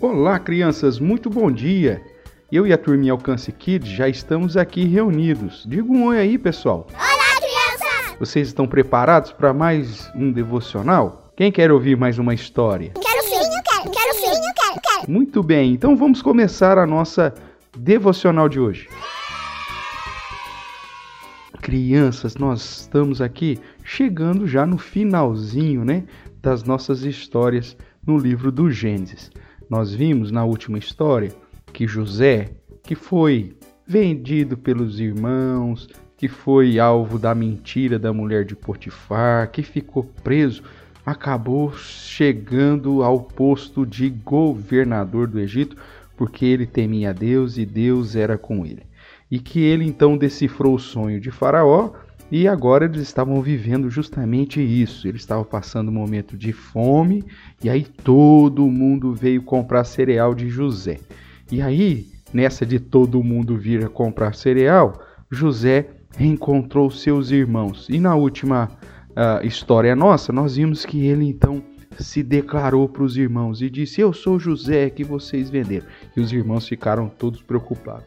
Olá, crianças, muito bom dia! Eu e a turminha Alcance Kids já estamos aqui reunidos. Diga um oi aí, pessoal. Olá, crianças! Vocês estão preparados para mais um devocional? Quem quer ouvir mais uma história? Quero sim, eu quero, quero sim, eu quero, quero. Muito bem, então vamos começar a nossa devocional de hoje. Crianças, nós estamos aqui chegando já no finalzinho, né, das nossas histórias no livro do Gênesis. Nós vimos na última história que José, que foi vendido pelos irmãos, que foi alvo da mentira da mulher de Potifar, que ficou preso, acabou chegando ao posto de governador do Egito, porque ele temia Deus e Deus era com ele. E que ele então decifrou o sonho de Faraó e agora eles estavam vivendo justamente isso. Eles estavam passando um momento de fome e aí todo mundo veio comprar cereal de José. E aí, nessa de todo mundo vir comprar cereal, José reencontrou seus irmãos. E na última uh, história nossa, nós vimos que ele então se declarou para os irmãos e disse: Eu sou José que vocês venderam. E os irmãos ficaram todos preocupados.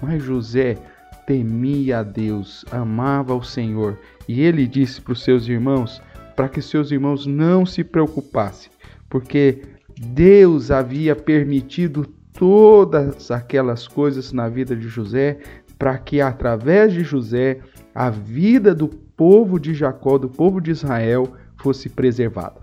Mas José temia a Deus, amava o Senhor, e ele disse para os seus irmãos para que seus irmãos não se preocupassem, porque Deus havia permitido todas aquelas coisas na vida de José para que através de José a vida do povo de Jacó, do povo de Israel, fosse preservada.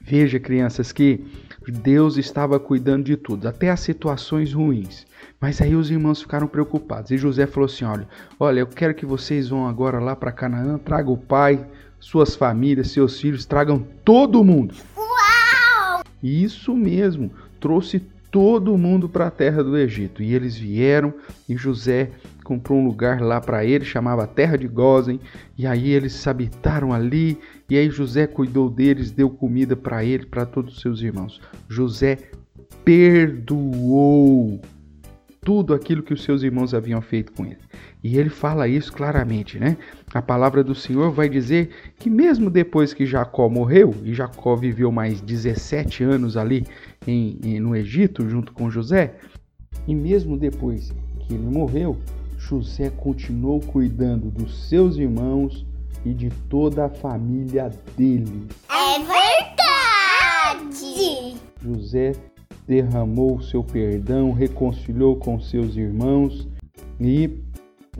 Veja, crianças, que Deus estava cuidando de tudo, até as situações ruins. Mas aí os irmãos ficaram preocupados. E José falou assim: Olha, olha, eu quero que vocês vão agora lá para Canaã, tragam o pai, suas famílias, seus filhos, tragam todo mundo. Uau! Isso mesmo, trouxe todo mundo para a terra do Egito. E eles vieram e José comprou um lugar lá para eles, chamava Terra de Gozen, e aí eles se habitaram ali, e aí José cuidou deles, deu comida para ele, para todos os seus irmãos. José perdoou tudo aquilo que os seus irmãos haviam feito com ele. E ele fala isso claramente, né? A palavra do Senhor vai dizer que mesmo depois que Jacó morreu, e Jacó viveu mais 17 anos ali em, em, no Egito junto com José, e mesmo depois que ele morreu, José continuou cuidando dos seus irmãos e de toda a família dele. É verdade! José derramou o seu perdão, reconciliou com seus irmãos e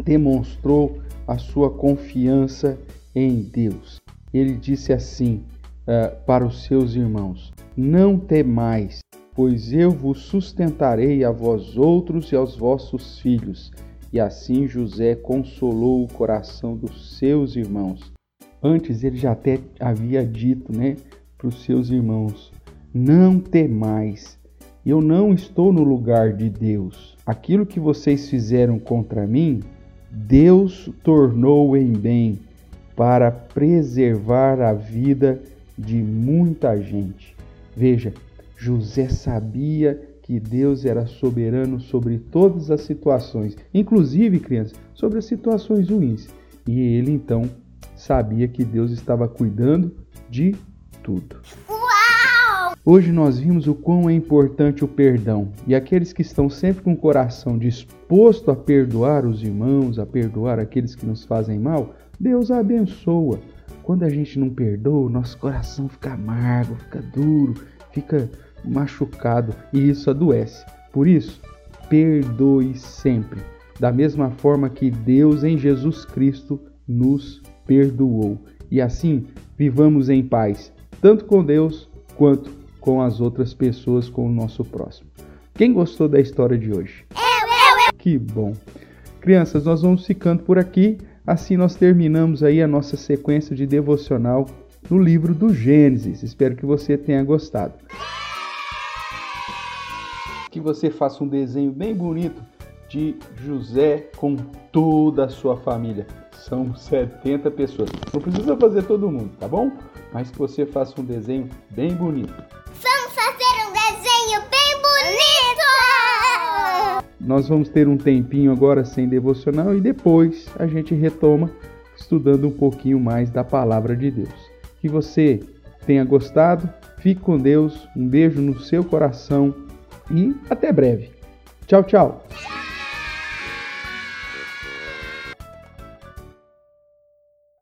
demonstrou a sua confiança em Deus. Ele disse assim uh, para os seus irmãos: Não temais, pois eu vos sustentarei a vós outros e aos vossos filhos. E assim José consolou o coração dos seus irmãos. Antes ele já até havia dito, né, para os seus irmãos: Não temais, eu não estou no lugar de Deus. Aquilo que vocês fizeram contra mim, Deus tornou em bem para preservar a vida de muita gente. Veja, José sabia que Deus era soberano sobre todas as situações, inclusive, crianças, sobre as situações ruins. E ele então sabia que Deus estava cuidando de tudo. Hoje nós vimos o quão é importante o perdão e aqueles que estão sempre com o coração disposto a perdoar os irmãos, a perdoar aqueles que nos fazem mal, Deus abençoa. Quando a gente não perdoa, nosso coração fica amargo, fica duro, fica machucado e isso adoece. Por isso, perdoe sempre, da mesma forma que Deus em Jesus Cristo nos perdoou. E assim, vivamos em paz, tanto com Deus quanto com as outras pessoas, com o nosso próximo. Quem gostou da história de hoje? Eu, eu, eu. Que bom. Crianças, nós vamos ficando por aqui. Assim nós terminamos aí a nossa sequência de devocional no livro do Gênesis. Espero que você tenha gostado. Que você faça um desenho bem bonito de José com toda a sua família. São 70 pessoas. Não precisa fazer todo mundo, tá bom? Mas que você faça um desenho bem bonito. Nós vamos ter um tempinho agora sem devocional e depois a gente retoma estudando um pouquinho mais da palavra de Deus. Que você tenha gostado Fique com Deus, um beijo no seu coração e até breve. Tchau, tchau.